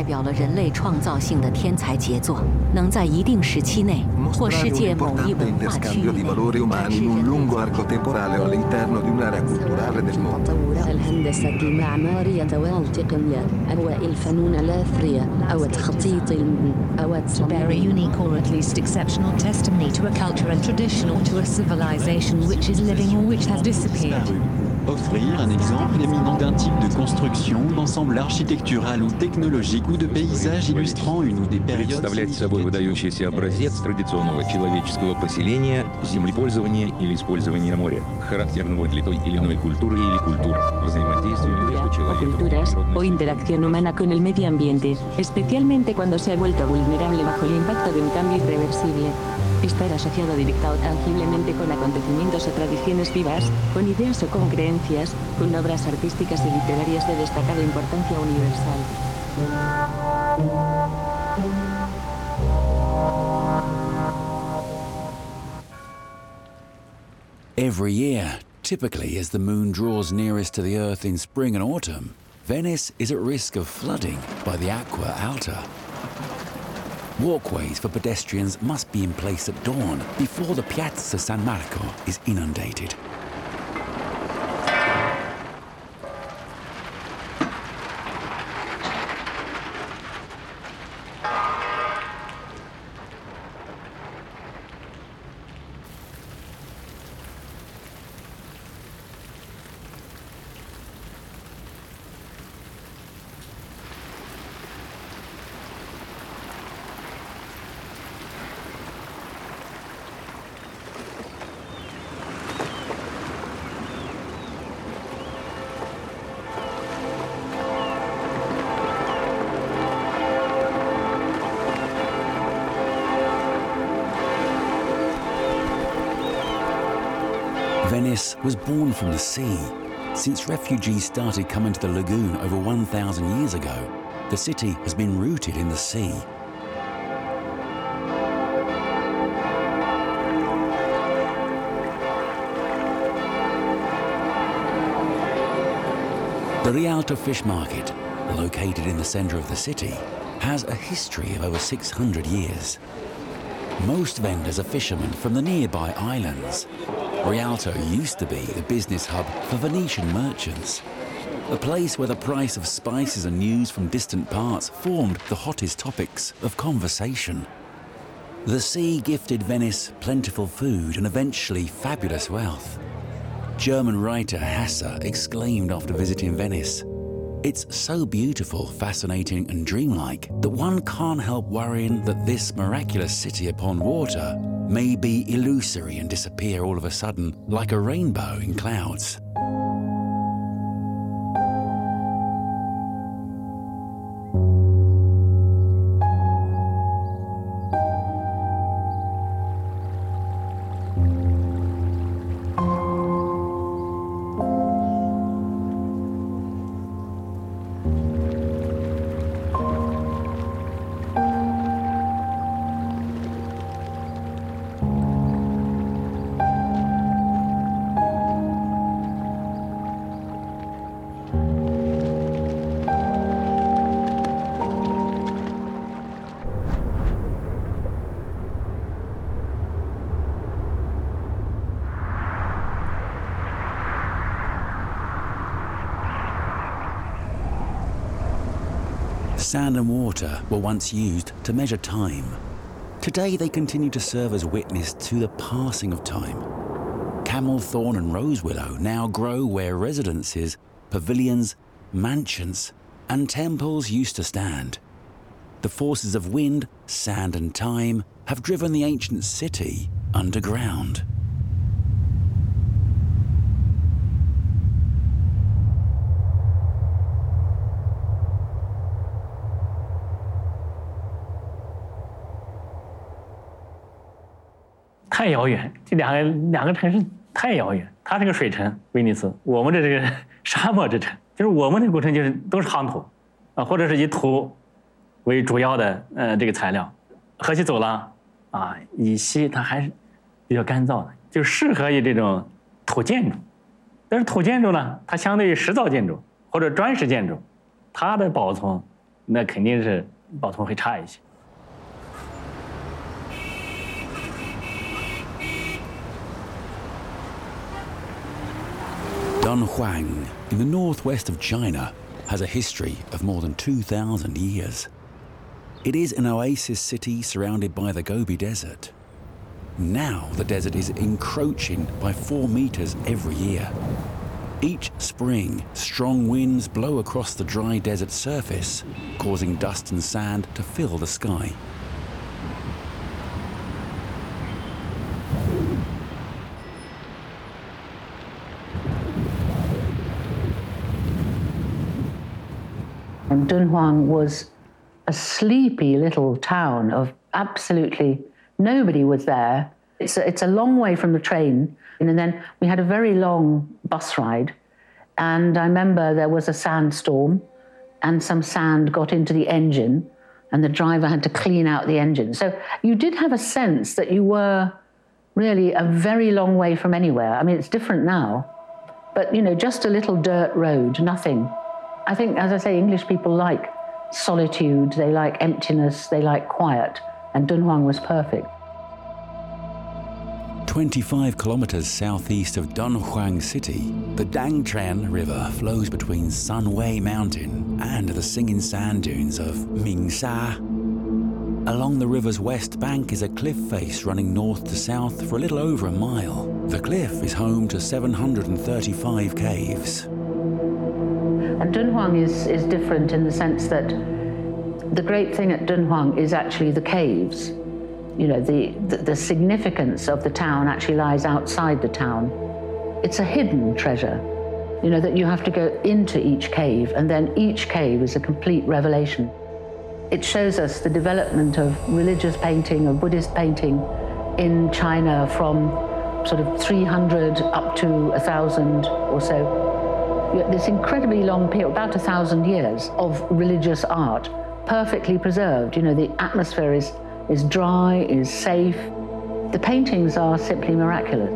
代表了人类创造性的天才杰作，能在一定时期内或世界某一文化区域内展示人类创造的。Very unique or at least exceptional testimony to a culture and tradition or to a civilization which is living or which has disappeared. Offrir un exemple éminent d'un type de construction, d'ensemble architectural ou technologique ou de paysage illustrant une ou des périodes представлять собой significatives. выдающийся образец традиционного человеческого поселения, землепользования или использования моря, характерного для той или иной культуры или культур, взаимодействия между o человеком и culturas o природой. interacción humana con el medio ambiente, especialmente cuando se ha vuelto vulnerable bajo el impacto de un cambio irreversible. Estar asociado directa o tangiblemente con acontecimientos o tradiciones vivas, con ideas o con creencias, con obras artísticas y literarias de destacada importancia universal. Every year, typically as the moon draws nearest to the Earth in spring and autumn, Venice is at risk of flooding by the Aqua Alta. Walkways for pedestrians must be in place at dawn before the Piazza San Marco is inundated. Was born from the sea. Since refugees started coming to the lagoon over 1,000 years ago, the city has been rooted in the sea. The Rialto Fish Market, located in the center of the city, has a history of over 600 years. Most vendors are fishermen from the nearby islands. Rialto used to be the business hub for Venetian merchants, a place where the price of spices and news from distant parts formed the hottest topics of conversation. The sea gifted Venice plentiful food and eventually fabulous wealth. German writer Hesse exclaimed after visiting Venice, It's so beautiful, fascinating, and dreamlike that one can't help worrying that this miraculous city upon water may be illusory and disappear all of a sudden like a rainbow in clouds. Water were once used to measure time. Today they continue to serve as witness to the passing of time. Camel thorn and rose willow now grow where residences, pavilions, mansions, and temples used to stand. The forces of wind, sand, and time have driven the ancient city underground. “太遥远，这两个两个城市太遥远。它这个水城威尼斯，我们的这个沙漠之城，就是我们的古城就是都是夯土，啊，或者是以土为主要的呃这个材料。河西走廊啊，以西它还是比较干燥的，就适合于这种土建筑。但是土建筑呢，它相对于石造建筑或者砖石建筑，它的保存那肯定是保存会差一些。Dunhuang, in the northwest of China, has a history of more than 2,000 years. It is an oasis city surrounded by the Gobi Desert. Now the desert is encroaching by four meters every year. Each spring, strong winds blow across the dry desert surface, causing dust and sand to fill the sky. And Dunhuang was a sleepy little town of absolutely nobody was there. It's a, it's a long way from the train. And then we had a very long bus ride. And I remember there was a sandstorm and some sand got into the engine and the driver had to clean out the engine. So you did have a sense that you were really a very long way from anywhere. I mean, it's different now, but you know, just a little dirt road, nothing. I think, as I say, English people like solitude, they like emptiness, they like quiet, and Dunhuang was perfect. 25 kilometers southeast of Dunhuang City, the Daquan River flows between Sanwei Mountain and the singing sand dunes of Mingsha. Along the river's west bank is a cliff face running north to south for a little over a mile. The cliff is home to 735 caves. And Dunhuang is, is different in the sense that the great thing at Dunhuang is actually the caves you know, the, the, the significance of the town actually lies outside the town. It's a hidden treasure, you know, that you have to go into each cave, and then each cave is a complete revelation. It shows us the development of religious painting, of Buddhist painting in China from sort of 300 up to 1,000 or so. This incredibly long period, about a thousand years of religious art, perfectly preserved. You know, the atmosphere is is dry, is safe. The paintings are simply miraculous.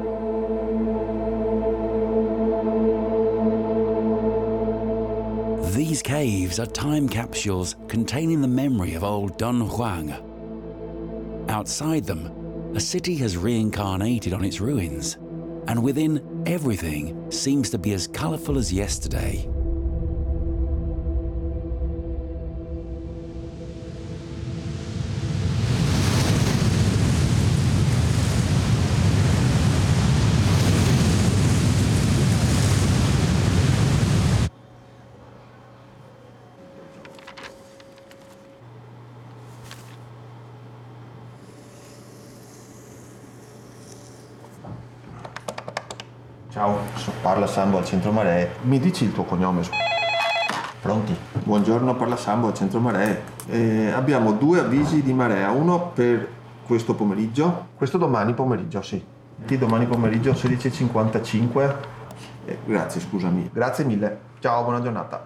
These caves are time capsules containing the memory of old Dunhuang. Outside them, a city has reincarnated on its ruins, and within, everything seems to be as colourful as yesterday. Centro Maree. Mi dici il tuo cognome? Pronti? Buongiorno, parla Sambo Centro Maree. Eh, abbiamo due avvisi di marea, uno per questo pomeriggio, questo domani pomeriggio, sì. Domani pomeriggio 16.55. Eh, grazie, scusami. Grazie mille. Ciao, buona giornata.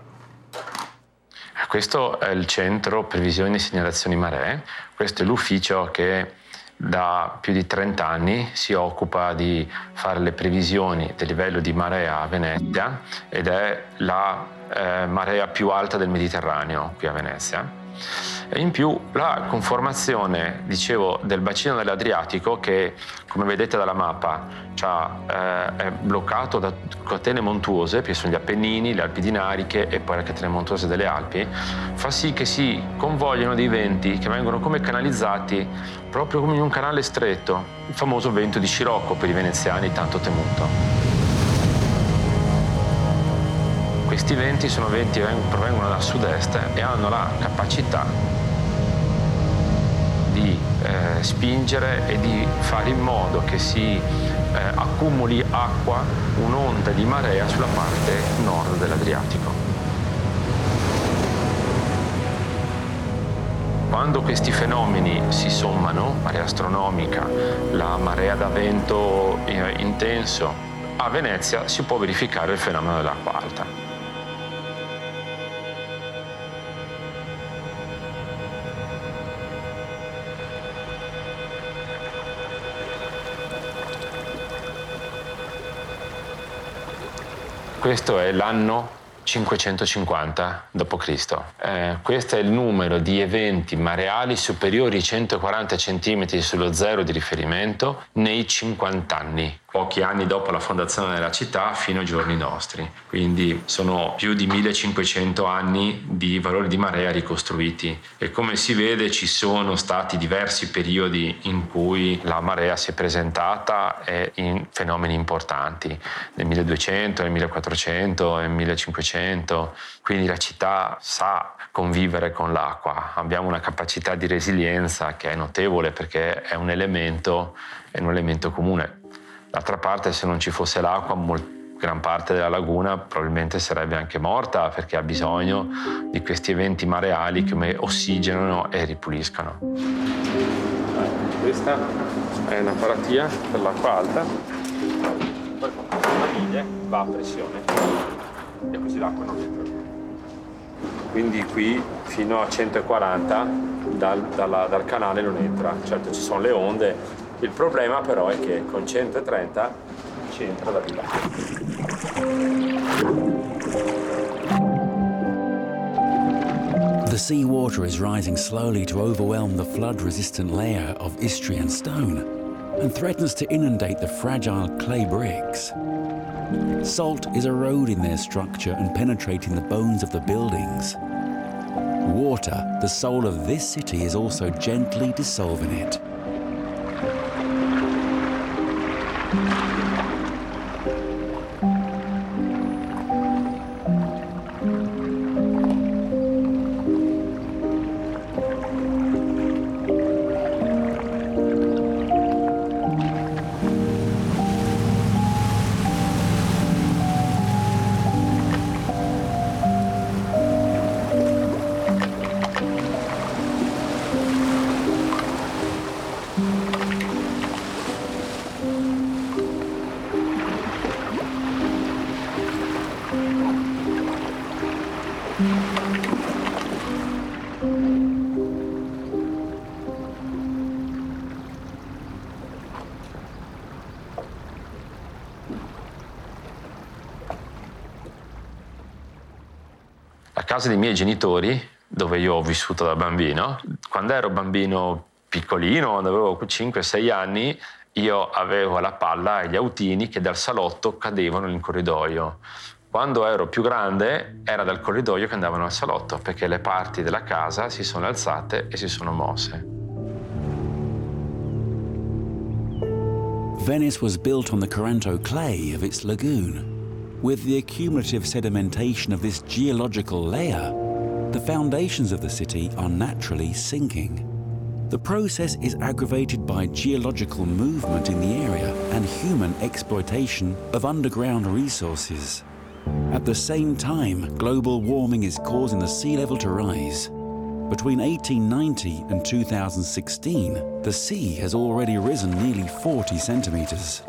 Questo è il centro previsioni e segnalazioni maree, questo è l'ufficio che da più di 30 anni si occupa di fare le previsioni del livello di marea a Venezia ed è la eh, marea più alta del Mediterraneo qui a Venezia. In più la conformazione, dicevo, del bacino dell'Adriatico che, come vedete dalla mappa, eh, è bloccato da catene montuose, perché sono gli Appennini, le Alpi Dinariche e poi le catene montuose delle Alpi, fa sì che si convogliano dei venti che vengono come canalizzati proprio come in un canale stretto, il famoso vento di Scirocco per i veneziani tanto temuto. Questi venti sono venti che provengono dal sud-est e hanno la capacità di eh, spingere e di fare in modo che si eh, accumuli acqua, un'onda di marea sulla parte nord dell'Adriatico. Quando questi fenomeni si sommano, marea astronomica, la marea da vento eh, intenso, a Venezia si può verificare il fenomeno dell'acqua alta. Questo è l'anno 550 d.C. Eh, questo è il numero di eventi mareali superiori ai 140 cm sullo zero di riferimento nei 50 anni pochi anni dopo la fondazione della città fino ai giorni nostri. Quindi sono più di 1500 anni di valori di marea ricostruiti e come si vede ci sono stati diversi periodi in cui la marea si è presentata in fenomeni importanti, nel 1200, nel 1400, nel 1500, quindi la città sa convivere con l'acqua, abbiamo una capacità di resilienza che è notevole perché è un elemento, è un elemento comune. D'altra parte, se non ci fosse l'acqua, gran parte della laguna probabilmente sarebbe anche morta perché ha bisogno di questi eventi mareali che ossigenano e ripuliscono. Questa è una paratia per l'acqua alta, poi con la maniglia va a pressione e così l'acqua non entra. Quindi qui fino a 140 dal, dalla, dal canale non entra, certo ci sono le onde, il problema però è che con 130 ci entra da di là. The seawater is rising slowly to overwhelm the flood-resistant layer of Istrian stone and threatens to inundate the fragile clay bricks. Salt is eroding their structure and penetrating the bones of the buildings. Water, the soul of this city, is also gently dissolving it. Casa dei miei genitori, dove io ho vissuto da bambino, quando ero bambino piccolino, quando avevo 5-6 anni, io avevo la palla e gli autini che dal salotto cadevano in corridoio. Quando ero più grande era dal corridoio che andavano al salotto perché le parti della casa si sono alzate e si sono mosse. Venice was built on the Coranto clay of its lagoon. With the accumulative sedimentation of this geological layer, the foundations of the city are naturally sinking. The process is aggravated by geological movement in the area and human exploitation of underground resources. At the same time, global warming is causing the sea level to rise. Between 1890 and 2016, the sea has already risen nearly 40 centimetres.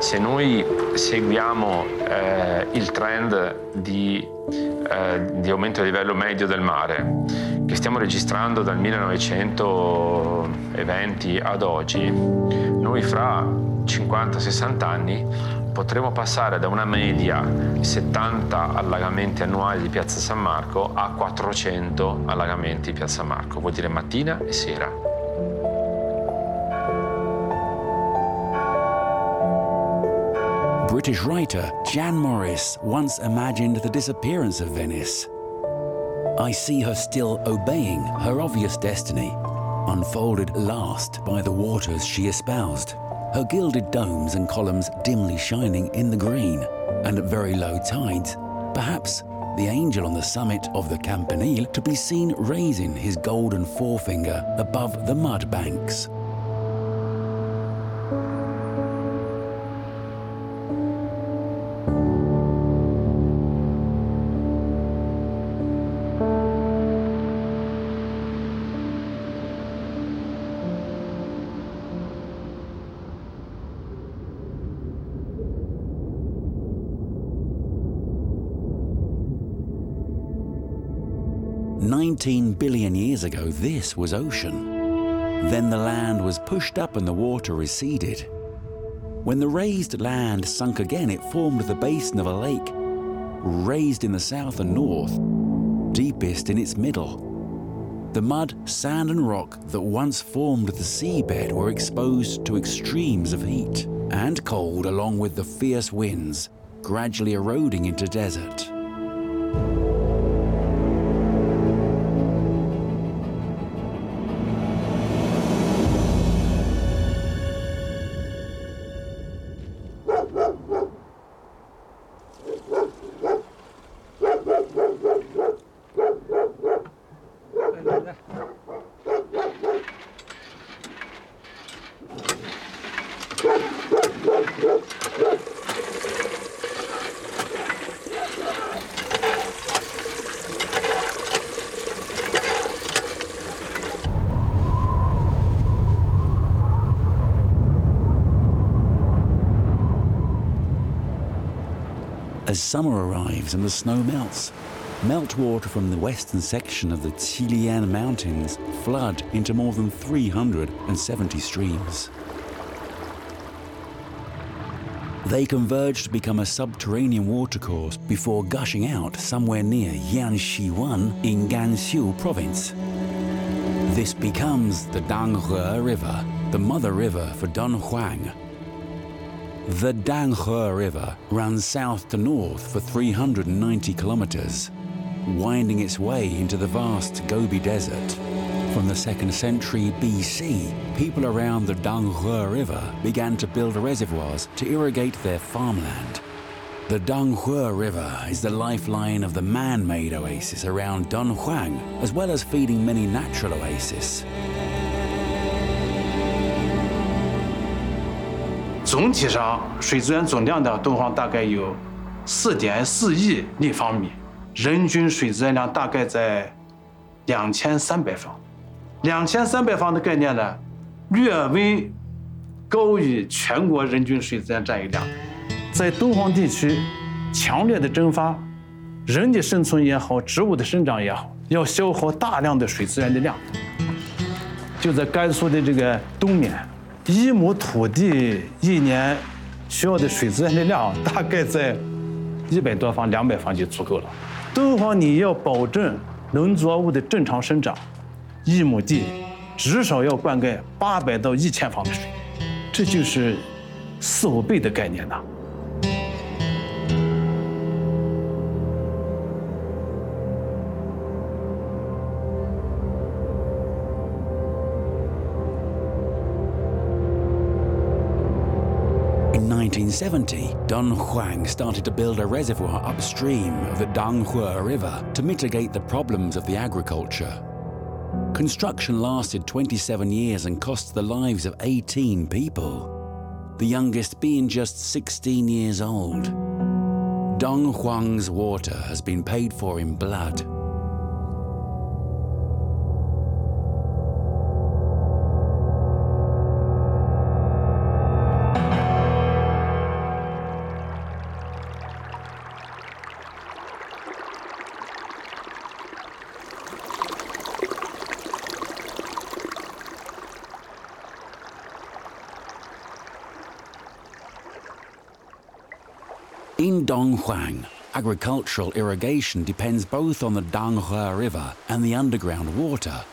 Se noi seguiamo eh, il trend di, eh, di, aumento del livello medio del mare che stiamo registrando dal 1920 ad oggi, noi fra 50-60 anni potremo passare da una media di 70 allagamenti annuali di Piazza San Marco a 400 allagamenti di Piazza San Marco, vuol dire mattina e sera. British writer Jan Morris once imagined the disappearance of Venice. I see her still obeying her obvious destiny, unfolded last by the waters she espoused, her gilded domes and columns dimly shining in the green, and at very low tides, perhaps the angel on the summit of the Campanile to be seen raising his golden forefinger above the mud banks. 19 billion years ago, this was ocean. Then the land was pushed up and the water receded. When the raised land sunk again, it formed the basin of a lake, raised in the south and north, deepest in its middle. The mud, sand, and rock that once formed the seabed were exposed to extremes of heat and cold, along with the fierce winds, gradually eroding into desert. And the snow melts, meltwater from the western section of the Qilian Mountains flood into more than 370 streams. They converge to become a subterranean watercourse before gushing out somewhere near Yanshiwan in Gansu province. This becomes the Danghe River, the mother river for Dunhuang, the Danghe River runs south to north for 390 kilometers, winding its way into the vast Gobi Desert. From the 2nd century BC, people around the Danghe River began to build reservoirs to irrigate their farmland. The Danghe River is the lifeline of the man-made oasis around Dunhuang, as well as feeding many natural oases. 总体上，水资源总量的敦煌大概有四点四亿立方米，人均水资源量大概在两千三百方。两千三百方的概念呢，略微高于全国人均水资源占有量。在敦煌地区，强烈的蒸发，人的生存也好，植物的生长也好，要消耗大量的水资源的量。就在甘肃的这个东面。一亩土地一年需要的水资源的量大概在一百多方、两百方就足够了。敦煌你要保证农作物的正常生长，一亩地至少要灌溉八百到一千方的水，这就是四五倍的概念呐。1970, Dunhuang started to build a reservoir upstream of the Danghe River to mitigate the problems of the agriculture. Construction lasted 27 years and cost the lives of 18 people, the youngest being just 16 years old. Dunhuang's water has been paid for in blood. Dunhuang. Agricultural irrigation depends both on the Danghe River and the underground water.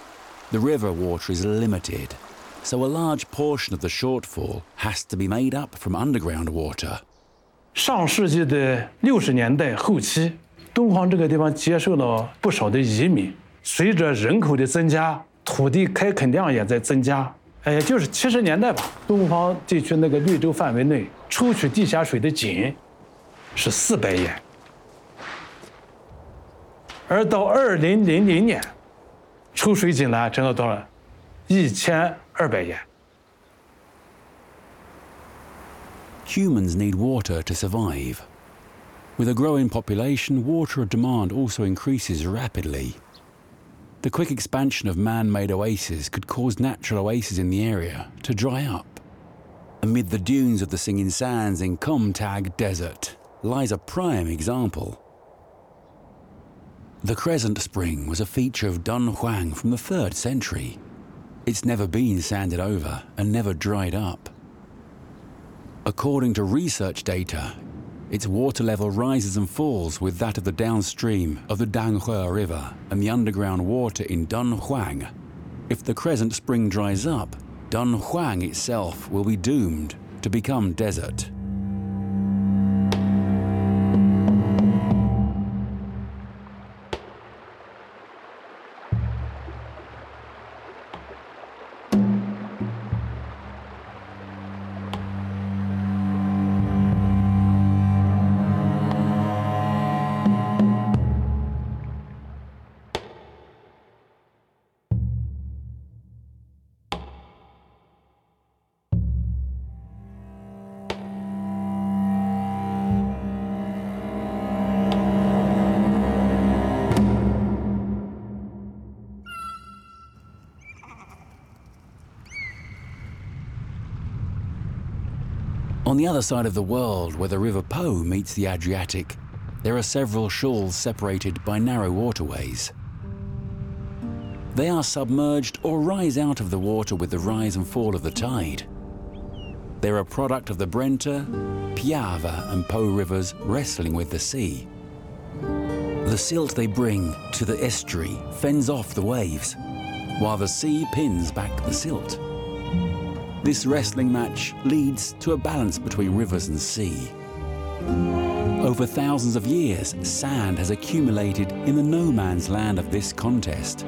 The river water is limited, so a large portion of the shortfall has to be made up from underground water. 上世纪的六十年代后期，东黄这个地方接受了不少的移民。随着人口的增加，土地开垦量也在增加。哎，也就是七十年代吧，东方地区那个绿洲范围内抽取地下水的井 humans need water to survive. With a growing population, water demand also increases rapidly. The quick expansion of man made oases could cause natural oases in the area to dry up amid the dunes of the Singing Sands in Kumtag Desert lies a prime example. The crescent spring was a feature of Dunhuang from the 3rd century. It's never been sanded over and never dried up. According to research data, its water level rises and falls with that of the downstream of the Danghe River and the underground water in Dunhuang. If the crescent spring dries up, Dunhuang itself will be doomed to become desert. The other side of the world, where the River Po meets the Adriatic, there are several shoals separated by narrow waterways. They are submerged or rise out of the water with the rise and fall of the tide. They're a product of the Brenta, Piave, and Po rivers wrestling with the sea. The silt they bring to the estuary fends off the waves, while the sea pins back the silt. This wrestling match leads to a balance between rivers and sea. Over thousands of years, sand has accumulated in the no man's land of this contest,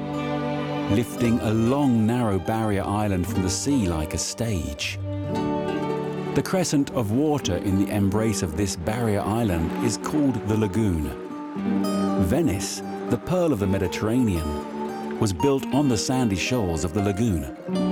lifting a long, narrow barrier island from the sea like a stage. The crescent of water in the embrace of this barrier island is called the lagoon. Venice, the pearl of the Mediterranean, was built on the sandy shoals of the lagoon.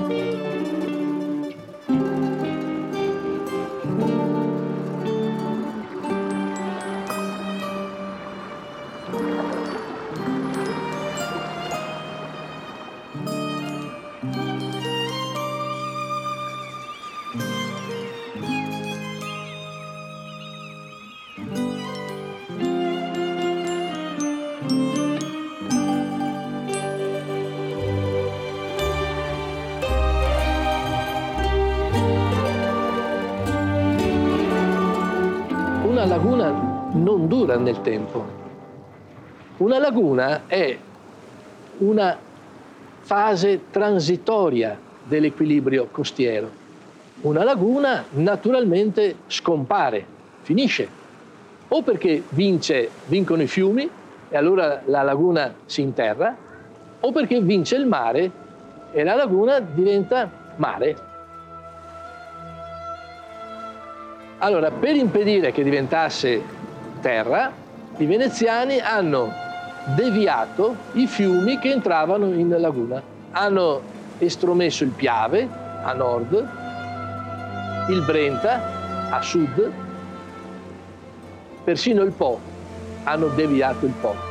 Nel tempo. Una laguna è una fase transitoria dell'equilibrio costiero. Una laguna naturalmente scompare, finisce, o perché vince, vincono i fiumi e allora la laguna si interra, o perché vince il mare e la laguna diventa mare. Allora, per impedire che diventasse terra, i veneziani hanno deviato i fiumi che entravano in laguna. Hanno estromesso il Piave a nord, il Brenta a sud, persino il Po. Hanno deviato il Po.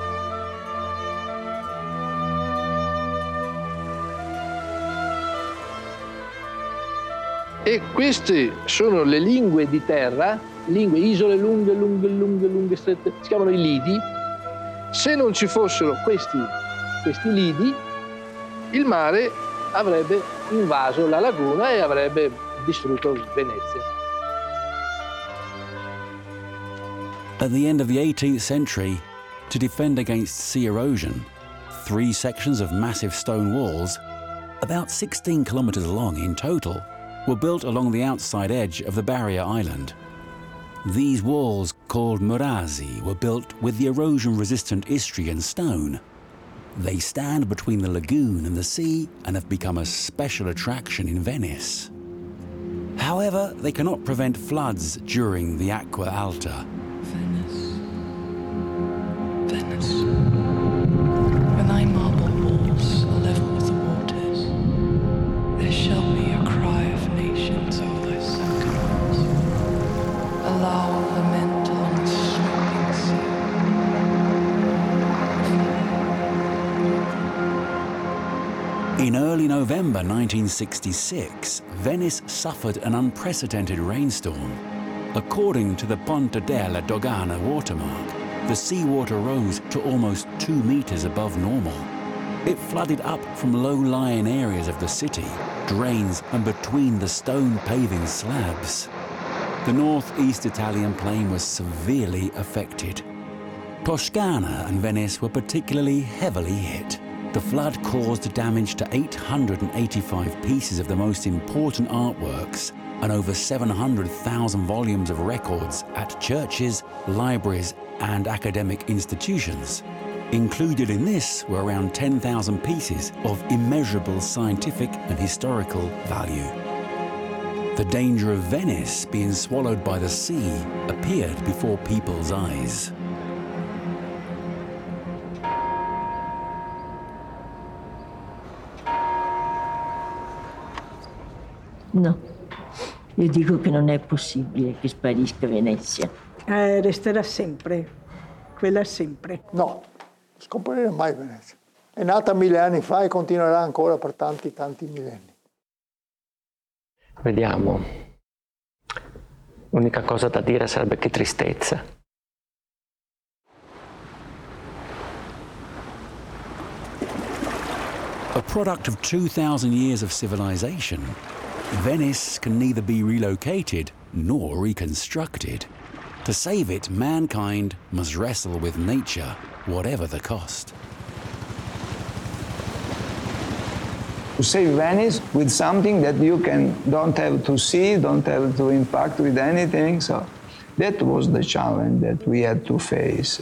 E queste sono le lingue di terra, lingue, isole lunghe, lunghe, lunghe, lunghe, strette, si chiamano i lidi. Se non ci fossero questi, questi lidi, il mare avrebbe invaso la laguna e avrebbe distrutto Venezia. At the end of the 18th century, to defend against sea erosion, three sections of massive stone walls, about 16 kilometres long in total, were built along the outside edge of the barrier island. These walls, called murazzi, were built with the erosion-resistant Istrian stone. They stand between the lagoon and the sea and have become a special attraction in Venice. However, they cannot prevent floods during the Acqua Alta. Venice. Venice. Early November 1966, Venice suffered an unprecedented rainstorm. According to the Ponte della Dogana watermark, the seawater rose to almost two meters above normal. It flooded up from low-lying areas of the city, drains and between the stone paving slabs. the northeast Italian plain was severely affected. Toscana and Venice were particularly heavily hit. The flood caused damage to 885 pieces of the most important artworks and over 700,000 volumes of records at churches, libraries, and academic institutions. Included in this were around 10,000 pieces of immeasurable scientific and historical value. The danger of Venice being swallowed by the sea appeared before people's eyes. No, io dico che non è possibile che sparisca Venezia. Eh, resterà sempre, quella sempre. No, scomparire mai Venezia. È nata mille anni fa e continuerà ancora per tanti, tanti millenni. Vediamo. L'unica cosa da dire sarebbe che tristezza. A product of 2,000 years of civilization, Venice can neither be relocated nor reconstructed. To save it, mankind must wrestle with nature, whatever the cost. to save Venice with something that you can don't have to see, don't have to impact with anything. So that was the challenge that we had to face.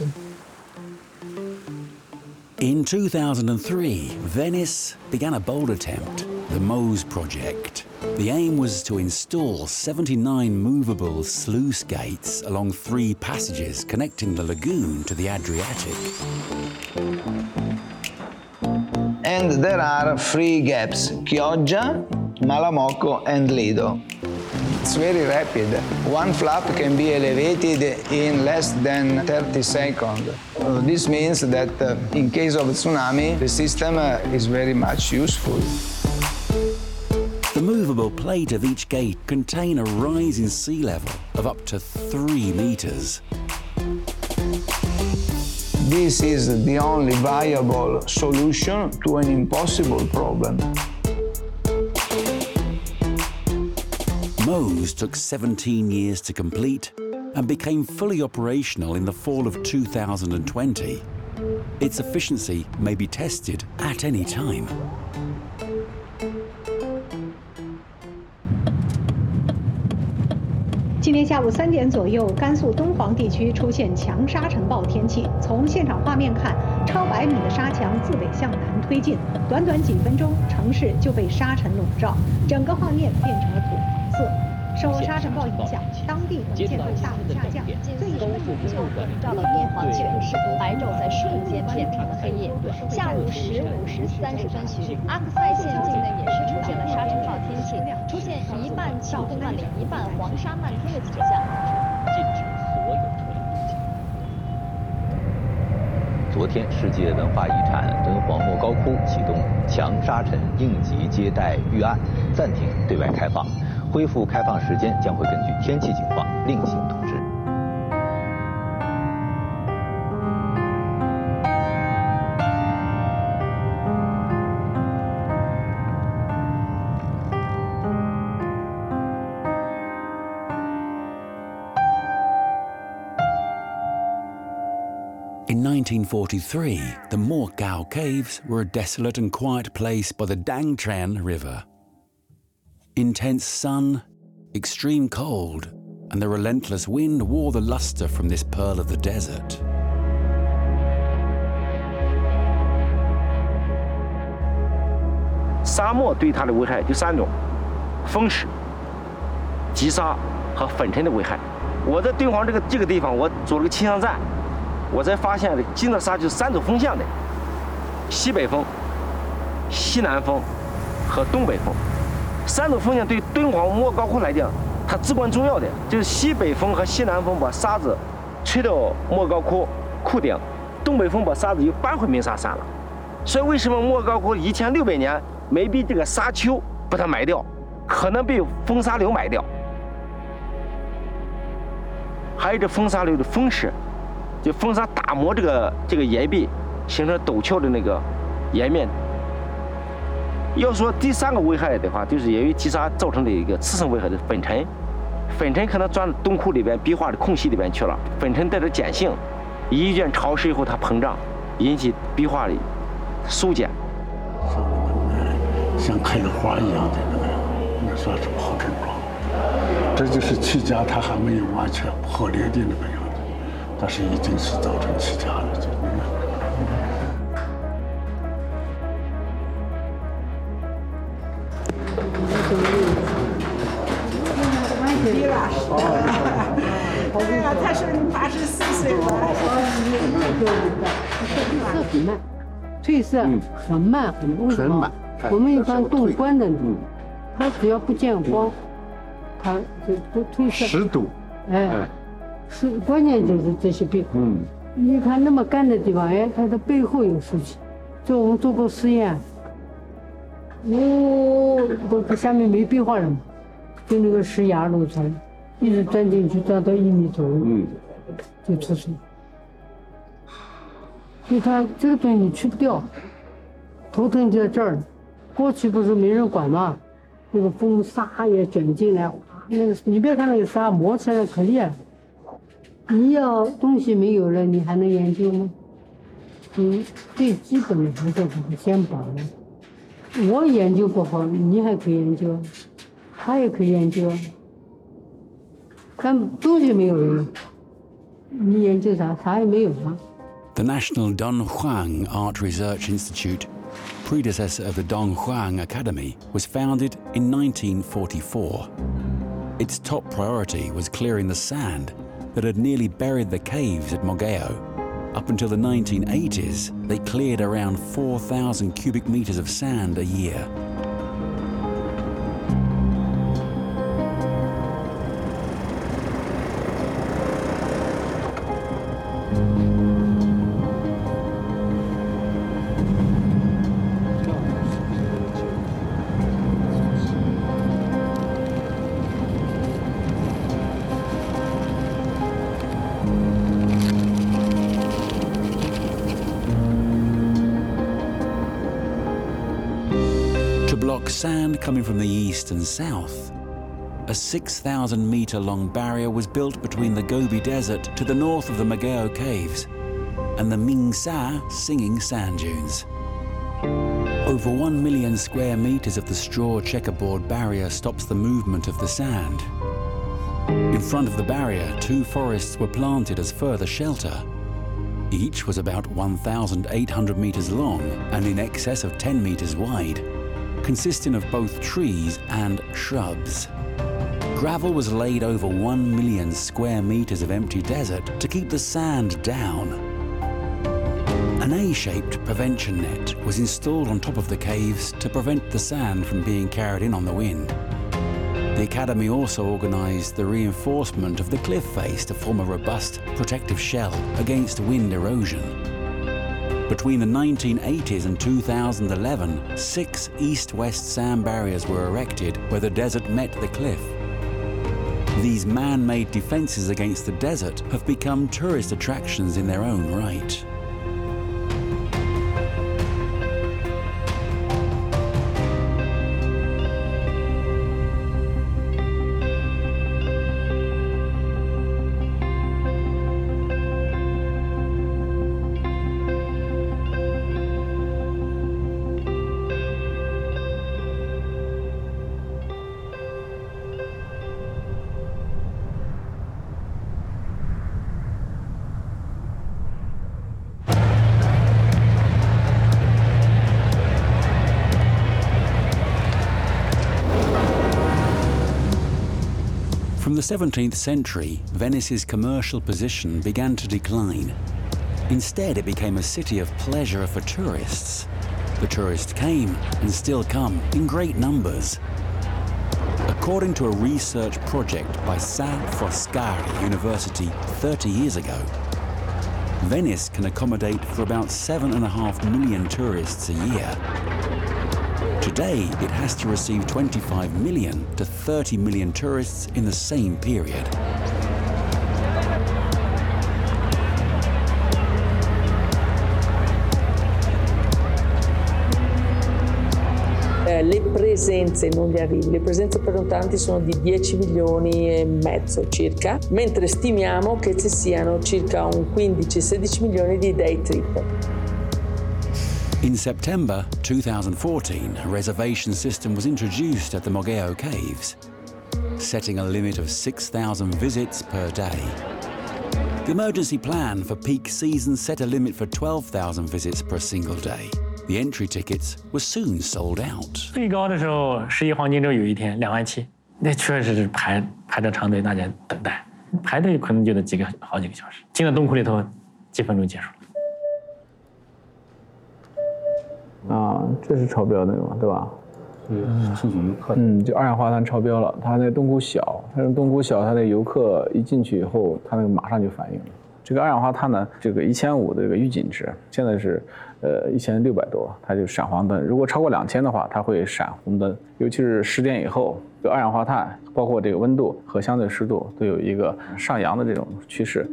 In 2003, Venice began a bold attempt, the MOSE project. The aim was to install 79 movable sluice gates along three passages connecting the lagoon to the Adriatic. And there are three gaps, Chioggia, Malamocco and Lido. It's very rapid. One flap can be elevated in less than 30 seconds. Uh, this means that uh, in case of tsunami, the system uh, is very much useful. The movable plate of each gate contain a rise in sea level of up to three meters. This is the only viable solution to an impossible problem. MOSE took 17 years to complete and became fully operational in the fall of 2020. Its efficiency may be tested at any time. 今天下午三点左右，甘肃敦煌地区出现强沙尘暴天气。从现场画面看，超百米的沙墙自北向南推进，短短几分钟，城市就被沙尘笼罩，整个画面变成了土黄色。受沙尘暴影响，当地能见度大幅下降，最严重的就笼罩了敦煌全市，白昼在瞬间变成了黑夜。下午十五时三十分许，阿克塞县境内也是出现了沙尘现一半晴空万里、一半黄沙漫天的景象。禁止所有车辆通行。昨天，世界文化遗产敦煌莫高窟启动强沙尘应急接待预案，暂停对外开放。恢复开放时间将会根据天气情况另行通通知。In 1943, the Mogao Caves were a desolate and quiet place by the Daquan River. Intense sun, extreme cold, and the relentless wind wore the luster from this pearl of the desert. 我，才发现的经的沙就是三种风向的：西北风、西南风和东北风。三种风向对敦煌莫高窟来讲，它至关重要的就是西北风和西南风把沙子吹到莫高窟窟顶，东北风把沙子又搬回鸣沙山了。所以为什么莫高窟一千六百年没被这个沙丘把它埋掉，可能被风沙流埋掉？还有这风沙流的风蚀，就风沙打磨这个这个岩壁，形成陡峭的那个岩面。要说第三个危害的话，就是由于积沙造成的一个次生危害的粉尘。粉尘可能钻到洞窟里边壁画的空隙里边去了，粉尘带着碱性，一卷潮湿以后它膨胀，引起壁画的缩减。像开了花一样的那个，那算是好症状。这就是气痂，它还没有完全破裂的那个，但是已经是造成气痂了。就那个。低了，对呀，他说你八十四岁了。色很慢，褪色很慢，很不很慢。我们一般动观的，它只要不见光，它就都褪色。湿度，哎，是关键就是这些病。嗯，你看那么干的地方，哎，它的背后有湿气。就我们做过实验，哦，不它下面没壁画了嘛，就那个石牙露出来，一直钻进去，钻到一米左右，嗯，就出水。你看这个东西你去不掉，头疼就在这儿。过去不是没人管吗？那个风沙也卷进来，那个你别看那个沙磨起来可厉害。The National Dunhuang Art Research Institute, predecessor of the Dunhuang Academy, was founded in 1944. Its top priority was clearing the sand that had nearly buried the caves at Mogao. Up until the 1980s, they cleared around 4,000 cubic meters of sand a year. Sand coming from the east and south, a 6,000 meter long barrier was built between the Gobi Desert to the north of the Mogao Caves and the Mingsha Singing Sand Dunes. Over 1 million square meters of the straw checkerboard barrier stops the movement of the sand. In front of the barrier, two forests were planted as further shelter. Each was about 1,800 meters long and in excess of 10 meters wide, consisting of both trees and shrubs. Gravel was laid over 1 million square meters of empty desert to keep the sand down. An A-shaped prevention net was installed on top of the caves to prevent the sand from being carried in on the wind. The Academy also organised the reinforcement of the cliff face to form a robust protective shell against wind erosion. Between the 1980s and 2011, six east-west sand barriers were erected where the desert met the cliff. These man-made defences against the desert have become tourist attractions in their own right. From the 17th century, Venice's commercial position began to decline. Instead, it became a city of pleasure for tourists. The tourists came and still come in great numbers. According to a research project by Ca' Foscari University 30 years ago, Venice can accommodate for about 7.5 million tourists a year. Today, it has to receive 25 million to 30 million tourists in the same period. Eh, le presenze, non gli arrivi. Le presenze prenotanti sono di 10 milioni e mezzo circa, mentre stimiamo che ci siano circa un 15-16 milioni di day trip. In September 2014, a reservation system was introduced at the Mogao Caves, setting a limit of 6,000 visits per day. The emergency plan for peak season set a limit for 12,000 visits per single day. The entry tickets were soon sold out. 最高的时候，十一黄金周有一天两万七，那确实是排排着长队，大家等待，排队可能就得几个好几个小时，进到洞窟里头，几分钟结束了。啊，这是超标那个嘛，对吧？嗯，嗯，就二氧化碳超标了。它那洞窟小，它那洞窟小，它那游客一进去以后，它那个马上就反应了。这个二氧化碳呢，这个一千五的这个预警值，现在是呃一千六百多，它就闪黄灯。如果超过两千的话，它会闪红灯。尤其是十点以后，这二氧化碳包括这个温度和相对湿度都有一个上扬的这种趋势。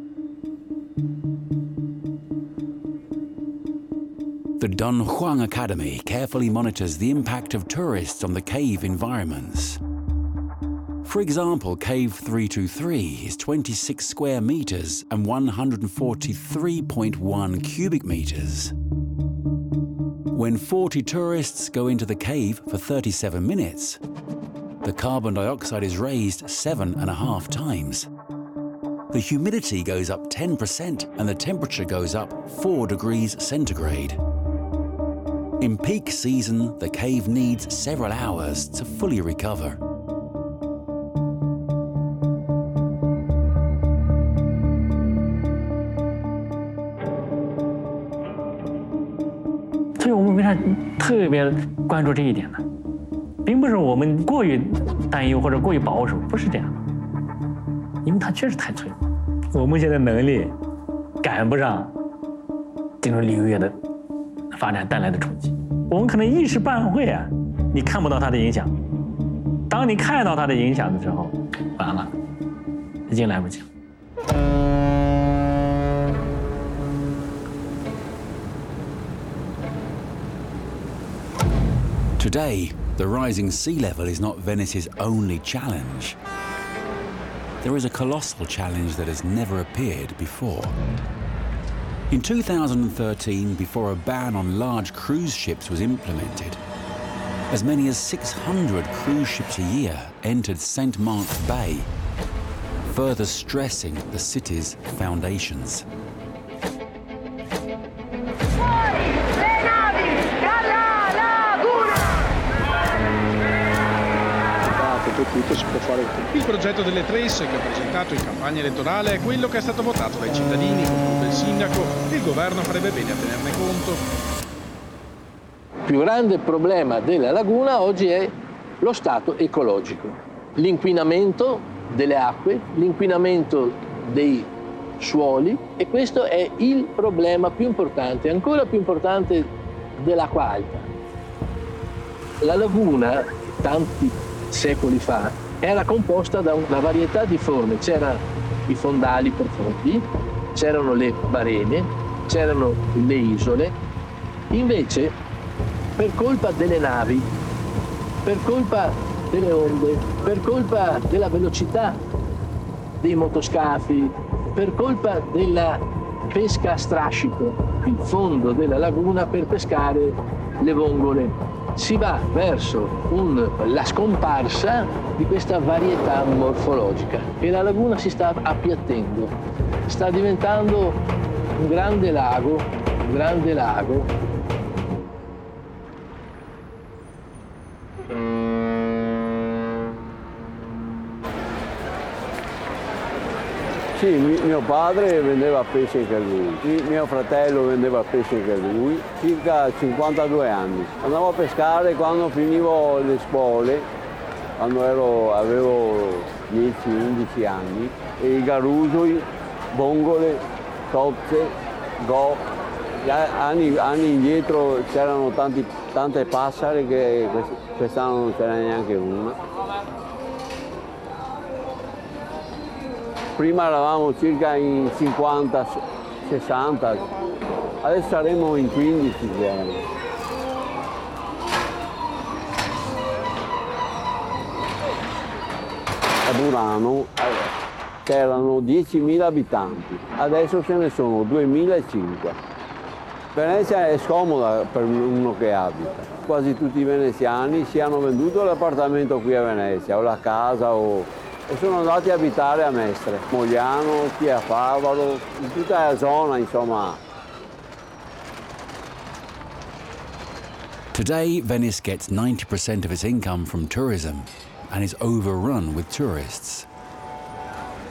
The Dunhuang Academy carefully monitors the impact of tourists on the cave environments. For example, Cave 323 is 26 square meters and 143.1 cubic meters. When 40 tourists go into the cave for 37 minutes, the carbon dioxide is raised seven and a half times. The humidity goes up 10% and the temperature goes up 4 degrees centigrade. In peak season, the cave needs several hours to fully recover. So 所以我们为啥特别关注这一点呢？并不是我们过于担忧或者过于保守，不是这样的，因为它确实太脆弱，我们现在能力赶不上这种旅游业的发展带来的冲击。 我们可能一时半会啊，你看不到它的影响。当你看到它的影响的时候，完了，已经来不及了。 Today, the rising sea level is not Venice's only challenge. There is a colossal challenge that has never appeared before. In 2013, before a ban on large cruise ships was implemented, as many as 600 cruise ships a year entered St. Mark's Bay, further stressing the city's foundations. Tutto si può fare Il progetto delle Trace che ho presentato in campagna elettorale è quello che è stato votato dai cittadini, conclude il sindaco, il governo farebbe bene a tenerne conto. Il più grande problema della laguna oggi è lo stato ecologico, l'inquinamento delle acque, l'inquinamento dei suoli e questo è il problema più importante, ancora più importante dell'acqua alta. La laguna, tanti secoli fa, era composta da una varietà di forme. C'erano i fondali profondi, c'erano le barene, c'erano le isole. Invece, per colpa delle navi, per colpa delle onde, per colpa della velocità dei motoscafi, per colpa della pesca a strascico, il fondo della laguna per pescare le vongole si va verso un, la scomparsa di questa varietà morfologica e la laguna si sta appiattendo, sta diventando un grande lago, un grande lago. Sì, mio padre vendeva pesce anche lui, mio fratello vendeva pesce anche lui, circa 52 anni. Andavo a pescare quando finivo le scuole, quando ero, avevo 10-11 anni, e i garusoli, vongole, tozze, go. Anni, anni indietro c'erano tanti, tante passere che quest'anno non c'era neanche una. prima eravamo circa in 50, 60, adesso saremo in 15 giorni. Diciamo. Ad Urano eh, c'erano 10.000 abitanti, adesso ce ne sono 2.500. Venezia è scomoda per uno che abita. Quasi tutti i veneziani si hanno venduto l'appartamento qui a Venezia, o la casa o e sono andati a abitare a Mestre, Mogliano, Favaro, in tutta la zona, insomma. Today, Venice gets 90% of its income from tourism and is overrun with tourists.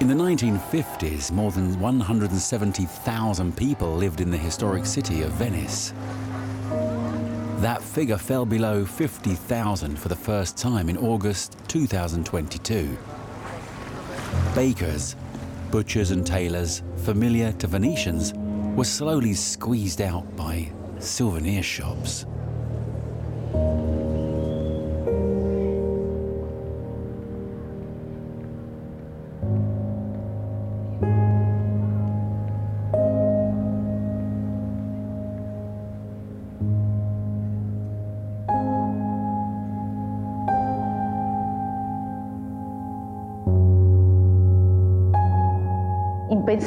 In the 1950s, more than 170,000 people lived in the historic city of Venice. That figure fell below 50,000 for the first time in August 2022. Bakers, butchers, and tailors, familiar to Venetians, were slowly squeezed out by souvenir shops.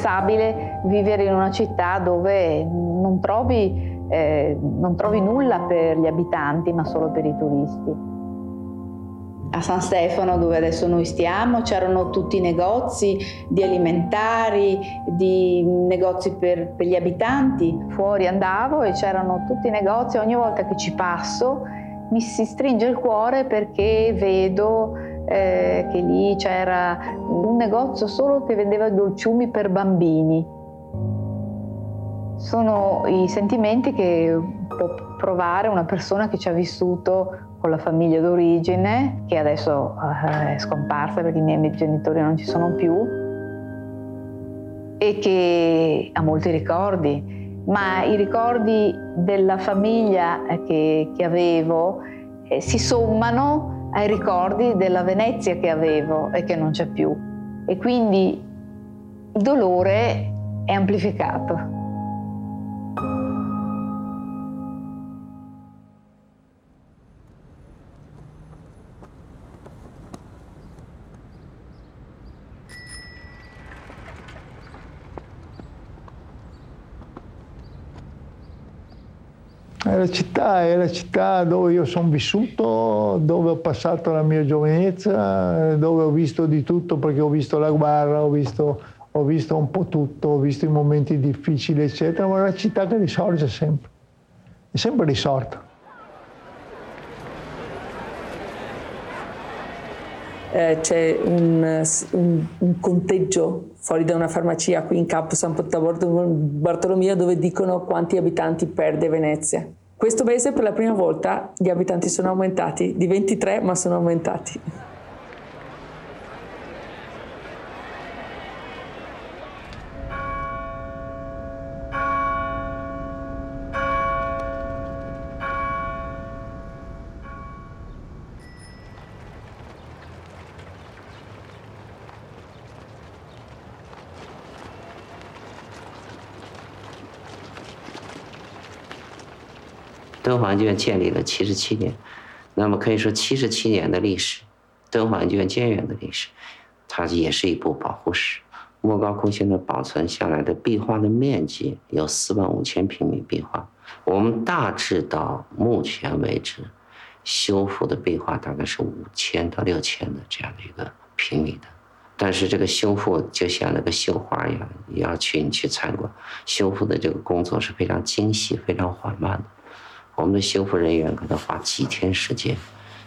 Impensabile vivere in una città dove non trovi, eh, non trovi nulla per gli abitanti ma solo per i turisti. A San Stefano, dove adesso noi stiamo, c'erano tutti i negozi di alimentari, di negozi per, per, gli abitanti. Fuori andavo e c'erano tutti i negozi. Ogni volta che ci passo mi si stringe il cuore perché vedo eh, che lì c'era un negozio solo che vendeva dolciumi per bambini. Sono i sentimenti che può provare una persona che ci ha vissuto con la famiglia d'origine, che adesso eh, è scomparsa perché i miei genitori non ci sono più, e che ha molti ricordi, ma i ricordi della famiglia che, che avevo eh, si sommano ai ricordi della Venezia che avevo e che non c'è più. E quindi il dolore è amplificato. La città, è la città dove io sono vissuto, dove ho passato la mia giovinezza, dove ho visto di tutto perché ho visto la guerra, ho visto, ho visto un po' tutto, ho visto i momenti difficili, eccetera, ma è una città che risorge sempre, è sempre risorta. Eh, c'è un, un, un, conteggio fuori da una farmacia qui in campo San Bartolomeo dove dicono quanti abitanti perde Venezia. Questo mese per la prima volta gli abitanti sono aumentati, di 23 ma sono aumentati. 敦煌剧院建立了七十七年，那么可以说七十七年的历史，敦煌剧院建院的历史，它也是一部保护史。莫高窟现在保存下来的壁画的面积有四万五千平米壁画，我们大致到目前为止修复的壁画大概是五千到六千的这样的一个平米的，但是这个修复就像那个绣花一样，也要去你去参观，修复的这个工作是非常精细、非常缓慢的。我们的修复人员可能花几天时间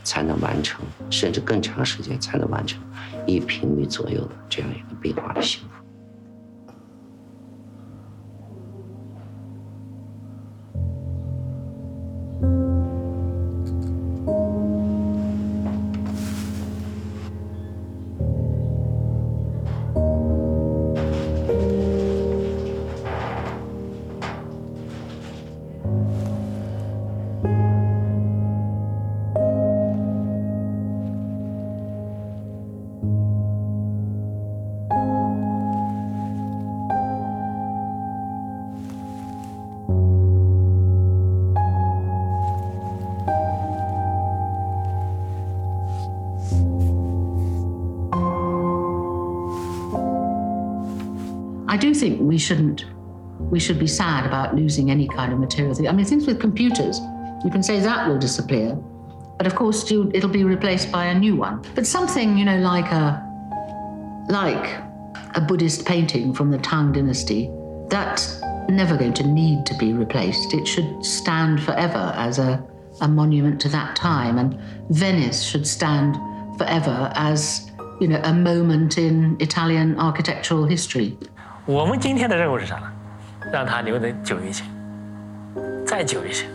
才能完成，甚至更长时间才能完成一平米左右的这样一个壁画的修复。Do think we shouldn't, we should be sad about losing any kind of material thing. I mean, things with computers, you can say that will disappear, but of course you, it'll be replaced by a new one. But something, you know, like a, like a Buddhist painting from the Tang dynasty, that's never going to need to be replaced. It should stand forever as a, a monument to that time, and Venice should stand forever as, you know, a moment in Italian architectural history. 我们今天的任务是啥呢？让它留得久一些，再久一些，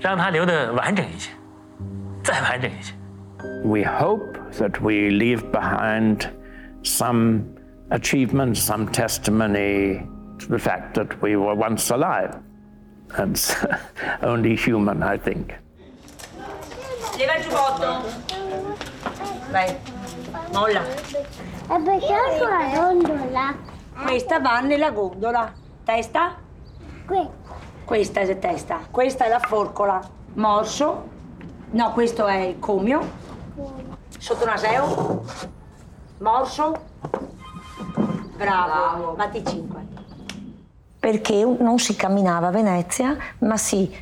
让它留得完整一些，再完整一些。We hope that we leave behind some achievement, some testimony to the fact that we were once alive. That's only human, I think. Leva il giubbotto. Vai, molla. E perché ho la gondola? Questa va nella gondola. Testa? Qui. Questa è testa. Questa è la forcola. Morso. No, questo è il comio. Sotto naseo. Morso. Bravo. Batti 5. perché non si camminava a Venezia, ma si,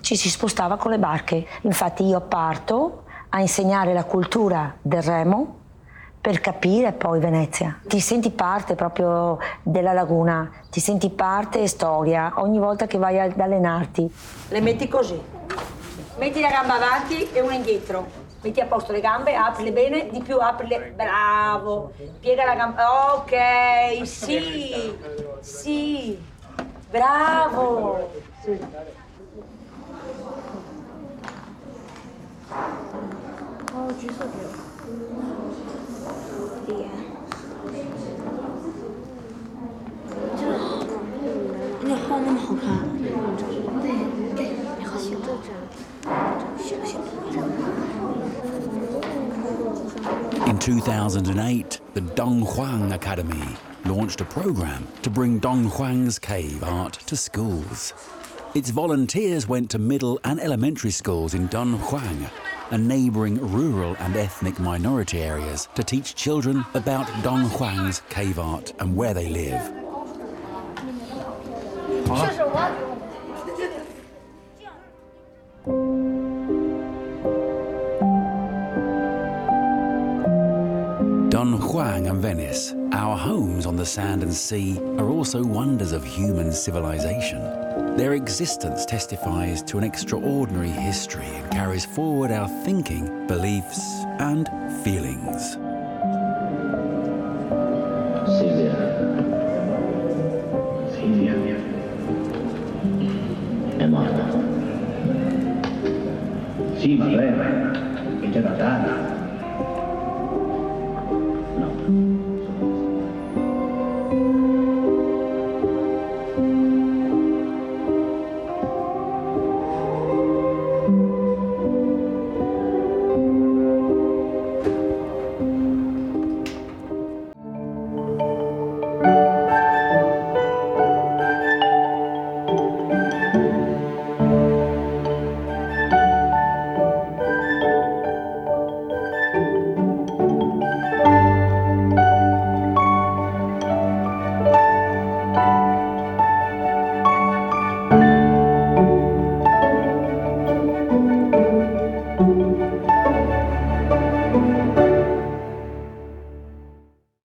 ci si spostava con le barche. Infatti io parto a insegnare la cultura del remo per capire poi Venezia. Ti senti parte proprio della laguna, ti senti parte e storia ogni volta che vai ad allenarti. Le metti così. Metti la gamba avanti e una indietro. Metti a posto le gambe, aprile bene, di più aprile. Bravo. Piega la gamba. Ok, sì. Sì. Bravo. Oh, 橘 In 2008, the Dunhuang Academy launched a program to bring Dunhuang's cave art to schools. Its volunteers went to middle and elementary schools in Donghuang and neighbouring rural and ethnic minority areas to teach children about Dunhuang's cave art and where they live. Don and Venice, our homes on the sand and sea, are also wonders of human civilization. Their existence testifies to an extraordinary history and carries forward our thinking, beliefs, and feelings. Sì, ma beh, è già